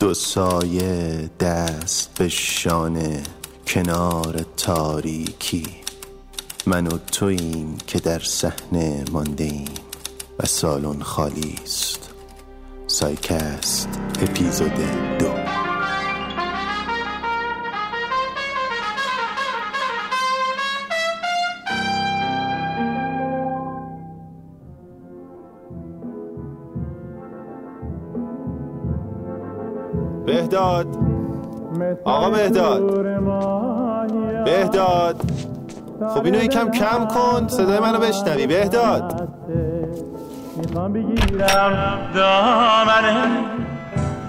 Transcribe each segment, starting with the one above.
دو سایه دست به شانه کنار تاریکی. من و توییم که در صحنه مانده ایم و سالن خالی است. سایکست اپیزود دو. بهداد. بهداد. خب اینو یکم کم کن صدای منو بشنوی. بهداد. می‌خوام بگیرم دامنه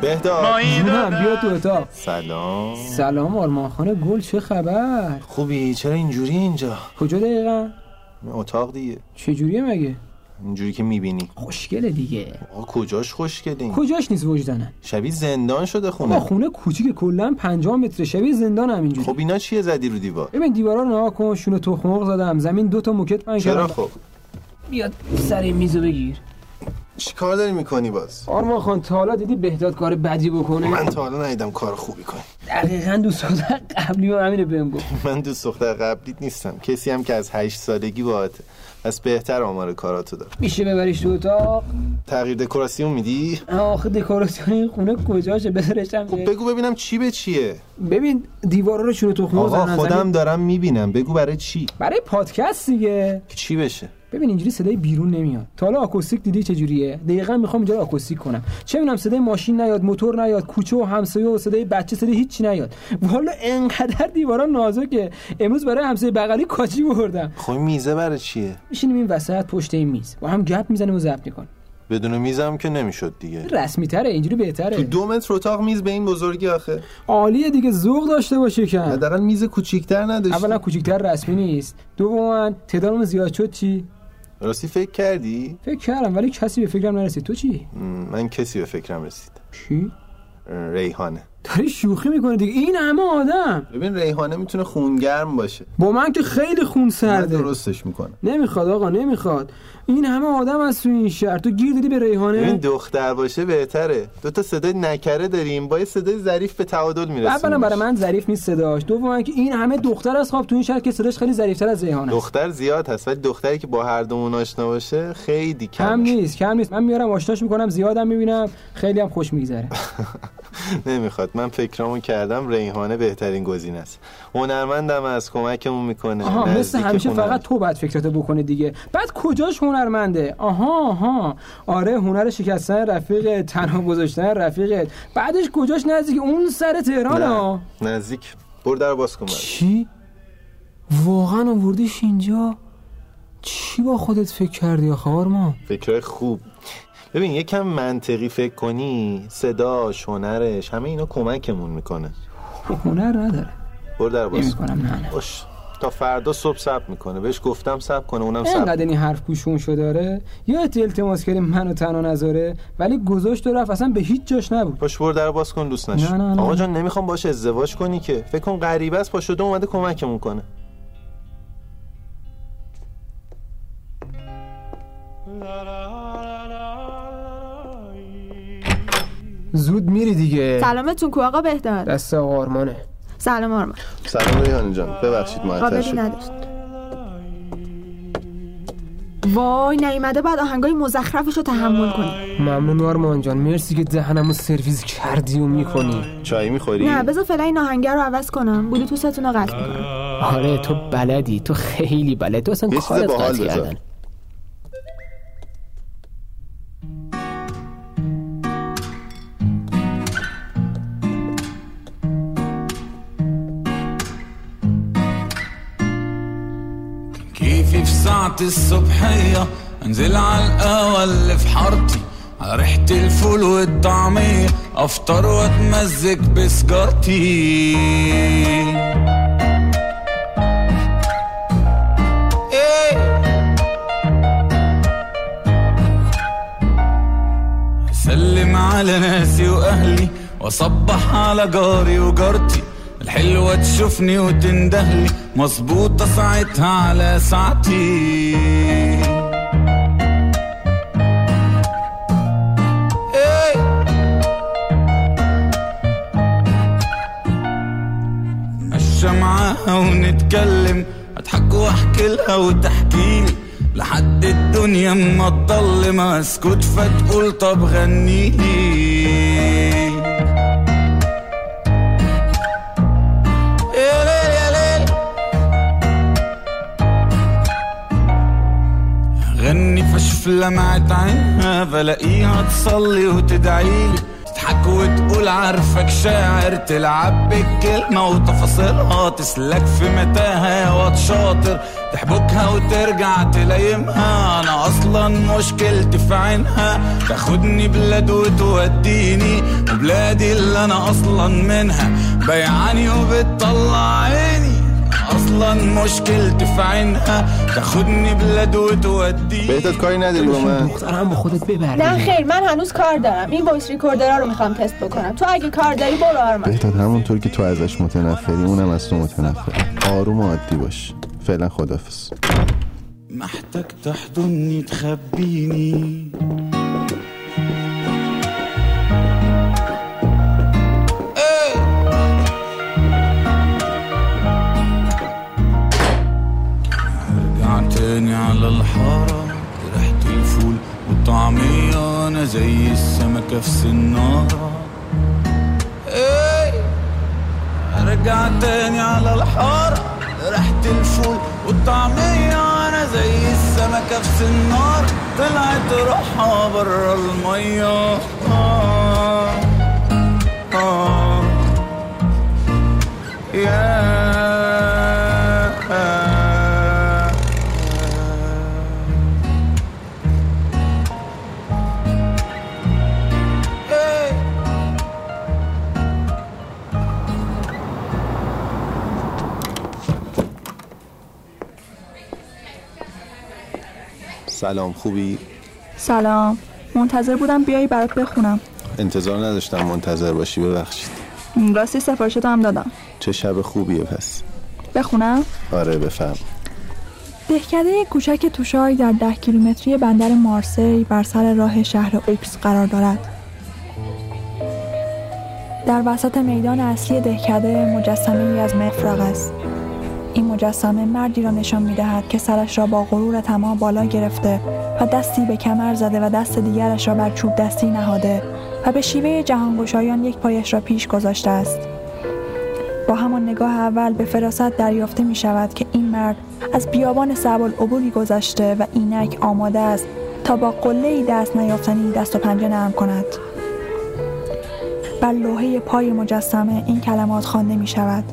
بهداد جونم بیا تو اتاق. سلام. سلام آرمان خانه گل چه خبر؟ خوبی چرا اینجوری اینجا؟ کجا دقیقا؟ اتاق دیگه. چجوریه مگه؟ اینجوری که می‌بینی. خوشگله دیگه. کجاش خوشگلین کجاش نیست وجدانه شبیه زندان شده خونه. خونه کوچیک کلا 50 متر. شبیه زندان همینجوری خب اینا چیه زدی رو دیوار؟ ببین دیوارا رو نگاه کن. شونه تخم مرغ زدم. زمین دو تا موکت پنج چرا. خب؟ بیاد سر این میزو بگیر. چی کار داری می‌کنی باز؟ آرمان خان تا حالا دیدی بهداد کار بدی بکنه؟ من تا حالا ندیدم کار خوبی کنی دقیقا دوست دختر قبلی هم همینه بهم گفت. من دوست دختر قبلیت نیستم. کسی هم که از هشت سالگی باهاته. پس بهتر آمار کاراتو دار. میشه ببریش تو اتاق؟ تغییر دکوراسیون میدی؟ آخه دکوراسیون این خونه کجاشه؟ بذارشم خب بگو ببینم چی به چیه. ببین دیوارا رو تخم مرغ آقا خودم. دارم می‌بینم. بگو برای چی؟ برای پادکست دیگه. چی بشه؟ ببین اینجوری صدای بیرون نمیاد. تا حالا آکوستیک دیدی چجوریه؟ دقیقا می‌خوام اینجا آکوستیک کنم. چه می‌دونم صدای ماشین نیاد موتور نیاد کوچه و همسایه و صدای بچه صدای هیچی نیاد. والا انقدر دیوارا نازکه. امروز برای همسایه بغلی کاچی بردم. خب میزه برای چیه؟ میشینیم این وسط پشت این میز. با هم گپ می‌زنیم و ضبط می‌کنیم. بدون میزم که نمی‌شد دیگه. رسمی تره اینجوری تو بهتره دو متر اتاق میز به این بزرگی آخه. عالیه دیگه ذوق داشته باشه کم حداقل میز کوچیکتر نداشتی. اولا کوچیکتر رسمی نیست. دوما تعدادمون زیاد شد چی؟ راستی فکر کردی؟ فکر کردم ولی کسی به فکرم نرسید. تو چی؟ من کسی به فکرم رسید. چی؟ ریحانه. داری شوخی می‌کنه دیگه. این همه آدم. ببین ریحانه می‌تونه خونگرم باشه. با من که خیلی خون سرده. درستش می‌کنم. نمی‌خواد آقا نمی‌خواد. این همه آدم از تو این شهر. تو گیر دادی به ریحانه؟ دختر باشه بهتره. دو تا صدای نکره داریم. با یه صدای ظریف به تعادل می‌رسیم. اولا برای من ظریف نیست صداش. دوما که این همه دختر از خواب تو این شهر که صداش خیلی ظریفتر از ریحانه. دختر زیاد هست ولی دختری که با هر دومون آشنا باشه خیلی کم کم نیست کم نیست. من میارم آشناش می‌کنم زیادم می‌بینم. خیلی هم خوش میگذره. نمی‌خواد. من فکرامو کردم ریحانه بهترین گزینه است. هنرمندم از کمکمون می‌کنه آها مثل همیشه هنر. فقط تو باید فکراتو بکنه دیگه. بعد کجاش هنرمنده؟ آها آها. آره هنر شکستن رفیق تنها گذاشتن رفیقت بعدش کجاش نزدیک؟ اون سر تهران ها؟ نزدیک. برو در باز کن. چی؟ واقعا آوردیش اینجا؟ چی با خودت فکر کردی آخه آرمان؟ فکرهای خوب. ببین یکم منطقی فکر کنی صداش هنرش همه اینا کمکمون می‌کنه. هنر نداره. برو در باز. باش. تا فردا صبح سب می‌کنه. بهش گفتم سب کنه اونم سب اینقدر این حرف گوشون شو داره. یا التماس کردی منو تنها نذاره ولی گذاشت و رفت. اصلا به هیچ جاش نبود. باش برو در باز کن دوست نشو. آقا جان نمی‌خوام باش ازدواج کنی که. فکر کن غریبه است پا شده اومده کمکمون کنه. زود میری دیگه. سلامتون کو آقا بهداد دست آقا آرمانه. سلام آرمان. سلام ریحانه جان. ببخشید معطل شد نداشت. وای نیومده بعد آهنگای مزخرفش رو تحمل کنی. ممنون آرمان جان. مرسی که دهنمو سرویس کردی و می‌کنی. چای می‌خوری؟ نه بذار فعلا این آهنگر رو عوض کنم. بلوتوستون رو قطع می‌کنم. آره تو بلدی. تو خیلی بلدی تو اصلا کارت قطع. کردن. ساعة الصبحية انزل على القهوة اللي في حارتي. ريحة الفول والطعمية افطر واتمزج بسجارتي. إيه. سلم على ناسي واهلي واصبح على جاري وجارتي. الحلوة تشوفني وتندهلي. مظبوطة ساعتها على ساعتي. Hey. الشمعة ونتكلم. أضحك وأحكي لها وتحكيلي لحد الدنيا ما تضلم أسكت فتقول طب غنيلي فشف لمعت عينها بلاقيها تصلي وتدعيلي تضحك وتقول عارفك شاعر تلعب بالكلمة وتفاصيلها تسلك في متاهة يا واد شاطر. تحبكها وترجع تلايمها أنا أصلا مشكلتي في عينها. تاخدني بلاد وتوديني وبلادي اللي أنا أصلا منها. بيعاني وبتطلع عيني. اصلا مشكلتي في عينها تاخدني بلد وتودي بهجت کاری نداری با من دخترم با خودت ببر نه خیر من هنوز کار دارم این voice recorder ها رو می‌خوام تست بکنم تو اگه کار داری برو آرمان بهجت همونطور که تو ازش متنفری. اونم از تو متنفر آروم و عادی باش. فعلا خدافز محتاج تحضني تخبيني الحارة ريحة الفول والطعمية أنا زي السمكة في سنارة. إيه. أرجع تاني على الحارة ريحة الفول والطعمية أنا زي السمكة في سنار طلعت روحها برا المية. آه آه. يا سلام خوبی؟ سلام. منتظر بودم بیای برات بخونم. انتظار نداشتم منتظر باشی ببخشید. راستی سفارشتو هم دادم. چه شب خوبیه پس. بخونم؟ آره بفهم. دهکده کوچک توشای در ده کیلومتری بندر مارسی بر سر راه شهر اوکس قرار دارد. در وسط میدان اصلی دهکده مجسمه ای از مفرق است. این مجسمه مردی را نشان می دهد که سرش را با غرور تمام بالا گرفته و دستی به کمر زده و دست دیگرش را بر چوب دستی نهاده و به شیوه جهانگشایان یک پایش را پیش گذاشته است. با همان نگاه اول به فراست دریافته می شود که این مرد از بیابان صعب العبوری گذشته و اینک آماده است تا با قله دست نیافتنی دست و پنجه نرم کند. بر لوحه پای مجسمه این کلمات خوانده می شود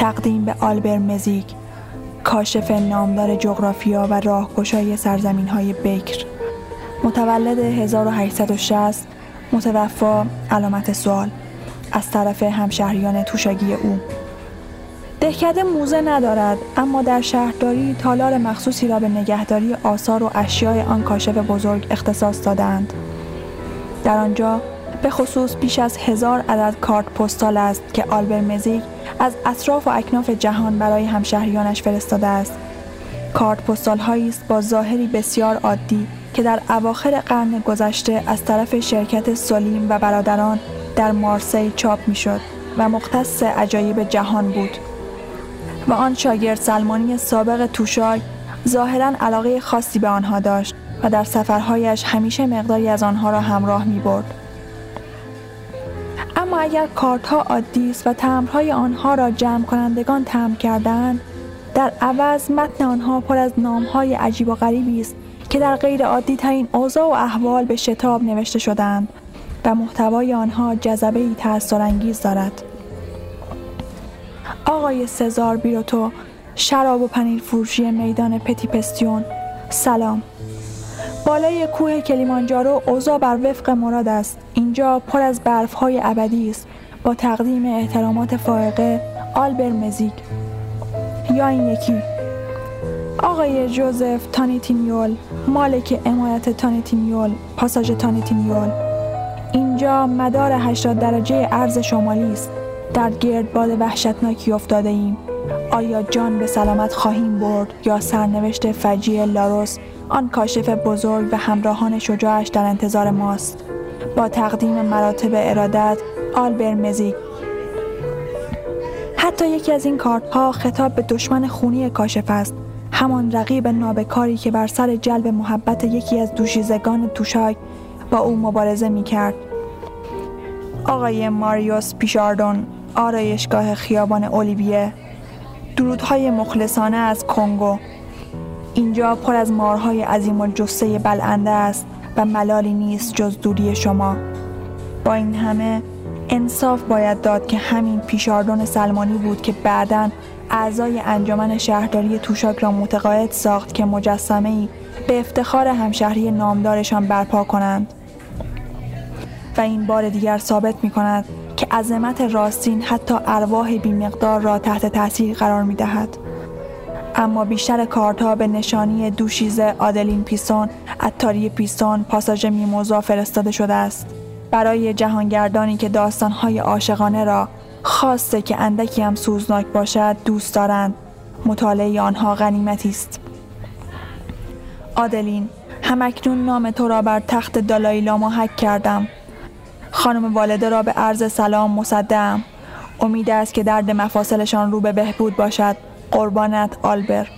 تقدیم به آلبر مزیک کاشف نامدار جغرافیا و راهگشای سرزمین های بکر. متولد 1860 متوفا علامت سوال از طرف همشهریان توشاگی او. دهکده موزه ندارد اما در شهرداری تالار مخصوصی را به نگهداری آثار و اشیاء آن کاشف بزرگ اختصاص دادند در آنجا به خصوص بیش از هزار عدد کارت پستال است که آلبر مزیک از اطراف و اکناف جهان برای همشهریانش فرستاده است کارت پستال هایی است با ظاهری بسیار عادی که در اواخر قرن گذشته از طرف شرکت سلیم و برادران در مارسی چاپ می‌شد و مختص عجایب جهان بود و آن شاگرد سلمانی سابق توشای ظاهرا علاقه خاصی به آنها داشت و در سفرهایش همیشه مقداری از آنها را همراه می برد. اگر کارت ها عادی است و تمرهای آنها را جمع کنندگان تمر کردند در عوض متن آنها پر از نامهای عجیب و غریبی است که در غیر عادی ترین اوضاع و احوال به شتاب نوشته شدند و محتوای آنها جذبه ای تأثیرانگیز دارد. آقای سزار بیروتو شراب و پنیر فروشی میدان پتی پستیون. سلام. بالای کوه کلیمانجارو اوضاع بر وفق مراد است. اینجا پر از برف های ابدی است. با تقدیم احترامات فائقه آلبر مزیک یا این یکی. آقای جوزف تانیتینیول مالک امارت تانیتینیول پاساژ تانیتینیول. اینجا مدار 80 درجه عرض شمالی است. در گردباد وحشتناکی افتاده ایم. آیا جان به سلامت خواهیم برد یا سرنوشت فجیع لاروس آن کاشف بزرگ و همراهان شجاعش در انتظار ماست؟ با تقدیم مراتب ارادت آلبر مزیک حتی یکی از این کارت ها خطاب به دشمن خونی کاشف است. همان رقیب نابکاری که بر سر جلب محبت یکی از دوشیزگان توشاک با او مبارزه می کرد. آقای ماریوس پیشاردون آرایشگاه خیابان اولیویه. درودهای مخلصانه از کنگو. اینجا پر از مارهای عظیم و جسه بلنده است. و ملالی نیست جز دوری شما با این همه انصاف باید داد که همین پیشاردون سلمانی بود که بعدا اعضای انجمن شهرداری توشاک را متقاعد ساخت که مجسمه ای به افتخار همشهری نامدارشان برپا کنند و این بار دیگر ثابت می کند که عظمت راستین حتی ارواح بیمقدار را تحت تاثیر قرار می دهد. اما بیشتر کارتها به نشانی دوشیزه آدلین پیستون، اتاری پیستون، پاساژ میموزا فرستاده شده است. برای جهانگردانی که داستانهای عاشقانه را خواسته که اندکی هم سوزناک باشد دوست دارند. مطالعه آنها غنیمتی است. آدلین همکنون نام تو را بر تخت دالای لاما حک کردم. خانم والده را به عرض سلام مصدم. امید است که درد مفاصلشان رو به بهبود باشد. قربانت آلبر.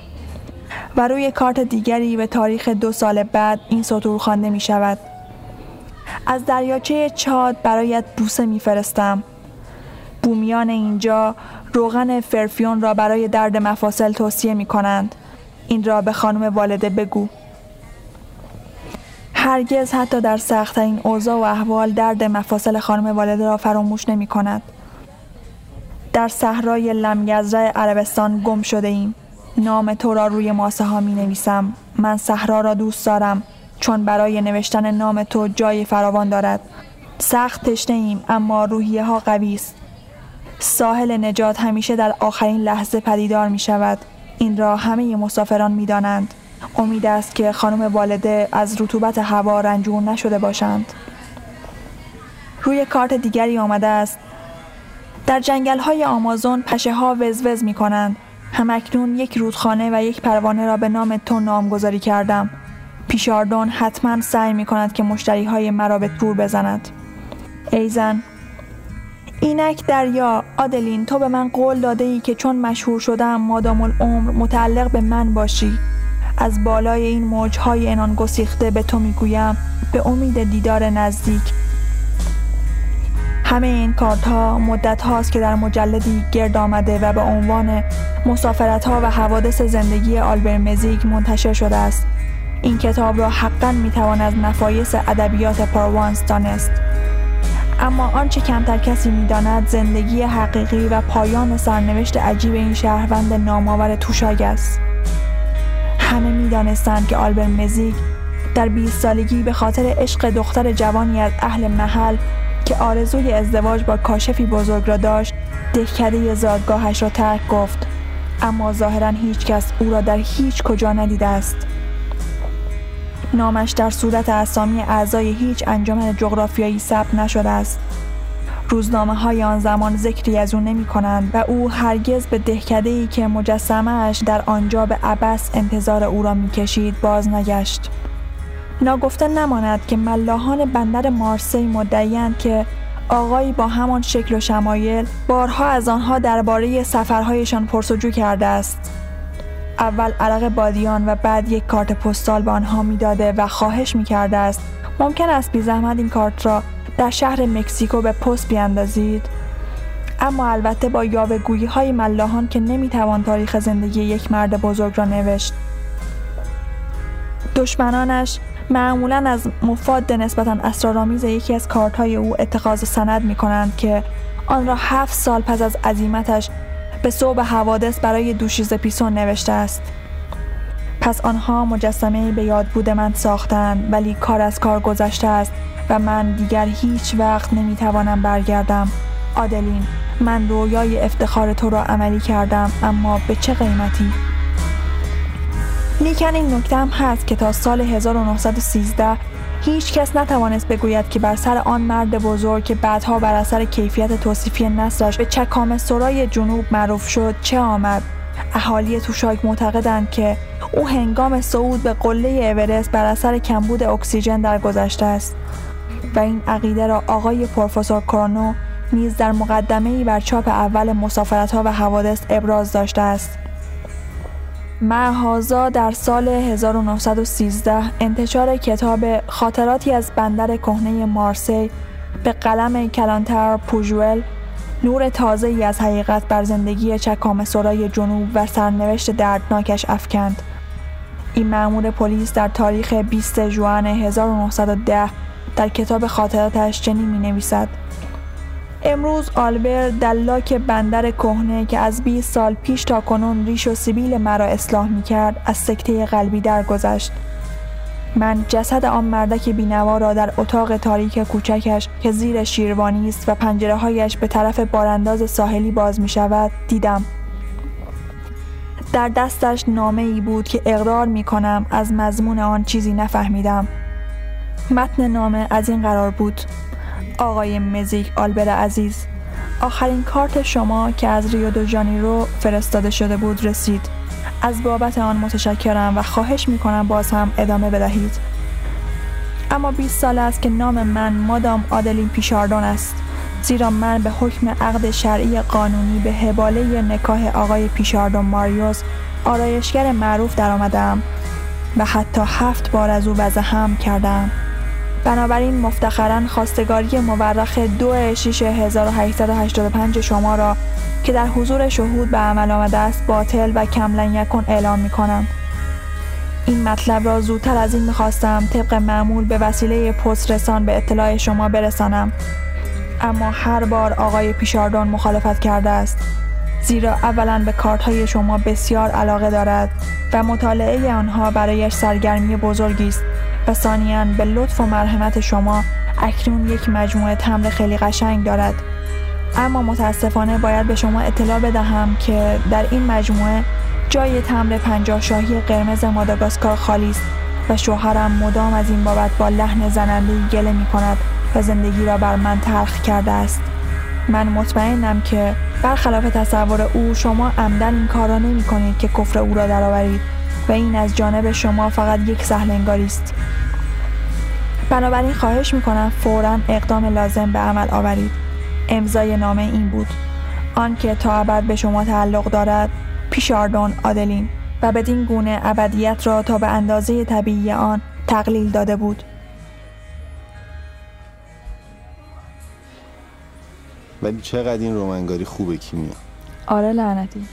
و روی کارت دیگری به تاریخ دو سال بعد این سطور خوانده می شود. از دریاچه چاد برایت بوسه میفرستم بومیان اینجا روغن فرفیون را برای درد مفاصل توصیه می کنند. این را به خانم والده بگو. هرگز حتی در سختترین اوضاع و احوال درد مفاصل خانم والده را فراموش نمی کند. در صحرای لمگزره عربستان گم شده ایم. نام تو را روی ماسه ها می نویسم. من صحرا را دوست دارم چون برای نوشتن نام تو جای فراوان دارد. سخت تشنه ایم اما روحیه ها قوی است. ساحل نجات همیشه در آخرین لحظه پدیدار می شود. این را همه مسافران می دانند. امید است که خانم والده از رطوبت هوا رنجور نشده باشند. روی کارت دیگری آمده است. در جنگل های آمازون پشه ها وزوز می کنند همکنون یک رودخانه و یک پروانه را به نام تو نامگذاری کردم. پیشاردون حتما سعی می کند که مشتری های مرا به تور بزند. ای زن اینک دریا آدلین تو به من قول داده ای که چون مشهور شدم مادام العمر متعلق به من باشی. از بالای این موجهای انان گسیخته به تو می‌گویم به امید دیدار نزدیک. همه این کارت ها مدت هاست که در مجلدی گرد آمده و به عنوان مسافرت ها و حوادث زندگی آلبر مزیک منتشر شده است. این کتاب را حقا می‌توان از نفایس ادبیات پاروانس دانست. اما آنچه کمتر کسی می‌داند زندگی حقیقی و پایان سرنوشت عجیب این شهروند نامآور توشاگ است. همه می‌دانستند که آلبر مزیک در 20 سالگی به خاطر عشق دختر جوانی از اهل محل که آرزوی ازدواج با کاشفی بزرگ را داشت دهکده زادگاهش را ترک گفت. اما ظاهرا هیچ کس او را در هیچ کجا ندیده است. نامش در صورت اسامی اعضای هیچ انجمن جغرافیایی ثبت نشده است. روزنامه های آن زمان ذکری از او نمی کنند و او هرگز به دهکده ای که مجسمهش در آنجا به عبس انتظار او را می کشید باز نگشت. ناگفته نماند که ملاحان بندر مارسی مدعیند که آقایی با همان شکل و شمایل بارها از آنها درباره سفرهایشان پرسجو کرده است. اول عرق بادیان و بعد یک کارت پستال به آنها می‌داده و خواهش می‌کرده است ممکن است بی زحمت این کارت را در شهر مکزیکو به پست بیاندازید اما البته با یاوهگویی های ملاحان که نمی‌توان تاریخ زندگی یک مرد بزرگ را نوشت دشمنانش معمولا از مفاد نسبتا اسرارآمیز یکی از کارت های او اتخاذ سند می کنند که آن را هفت سال پس از عزیمتش به صوب حوادث برای دوشیز پیسون نوشته است پس آنها مجسمه به یاد بود من ساختند ولی کار از کار گذشته است و من دیگر هیچ وقت نمی‌توانم برگردم آدلین من رویای افتخار تو را عملی کردم اما به چه قیمتی؟ لیکن این نکته هم هست که تا سال 1913 هیچ کس نتوانست بگوید که بر سر آن مرد بزرگ که بعدها بر اثر کیفیت توصیفی نسلش به چکام سرای جنوب معروف شد چه آمد اهالی توشاک معتقدند که او هنگام صعود به قله اورست بر اثر کمبود اکسیژن درگذشته است و این عقیده را آقای پروفسور کرونو نیز در مقدمه ای بر چاپ اول مسافرت ها و حوادث ابراز داشته است. معهازا در سال 1913 انتشار کتاب خاطراتی از بندر کهنه مارسی به قلم کلانتر پوژول نور تازه ای از حقیقت بر زندگی چکام سرای جنوب و سرنوشت دردناکش افکند. این مأمور پلیس در تاریخ 20 جوان 1910 در کتاب خاطراتش چنین می نویسد امروز آلبر دلاک بندر کهنه که از 20 سال پیش تا کنون ریش و سیبیل مرا اصلاح می کرد از سکته قلبی درگذشت. من جسد آن مردک بینوا را در اتاق تاریک کوچکش که زیر شیروانی است و پنجره هایش به طرف بارانداز ساحلی باز می شود دیدم. در دستش نامه ای بود که اقرار می کنم از مضمون آن چیزی نفهمیدم. متن نامه از این قرار بود آقای مزیک آلبر عزیز آخرین کارت شما که از ریو دو جانیرو فرستاده شده بود رسید. از بابت آن متشکرم و خواهش می کنم باز هم ادامه بدهید. اما 20 سال است که نام من مادام آدلین پیشاردون است زیرا من به حکم عقد شرعی قانونی به حباله نکاح آقای پیشاردون ماریوس آرایشگر معروف درآمدم و حتی هفت بار از او وضع هم کردم. بنابراین مفتخرا خواستگاری مورخ 2 6 1885 شما را که در حضور شهود به عمل آمده است باطل و کملن یکن اعلام می کنم. این مطلب را زودتر از این می‌خواستم طبق معمول به وسیله پست رسان به اطلاع شما برسانم. اما هر بار آقای پیشاردون مخالفت کرده است. زیرا اولا به کارت های شما بسیار علاقه دارد و مطالعه آنها برایش سرگرمی بزرگی است. و ثانیا به لطف و مرحمت شما اکنون یک مجموعه تمر خیلی قشنگ دارد. اما متاسفانه باید به شما اطلاع بدهم که در این مجموعه جای تمر پنجاه شاهی قرمز ماداگاسکار خالی است و شوهرم مدام از این بابت با لحن زننده گله می کند و زندگی را بر من تلخ کرده است. من مطمئنم که برخلاف تصور او شما عمدن این کار را نمی کنید که کفر او را درآورید. و این از جانب شما فقط یک سهلنگاری است. بنابراین خواهش می‌کنم فورا اقدام لازم به عمل آورید. امضای نامه این بود. آنکه تا ابد به شما تعلق دارد پیشاردون آدلین و بدین گونه ابدیت را تا به اندازه طبیعی آن تقلیل داده بود. ولی چقدر این رومنگاری خوبه کیمیا؟ آره لعنتی.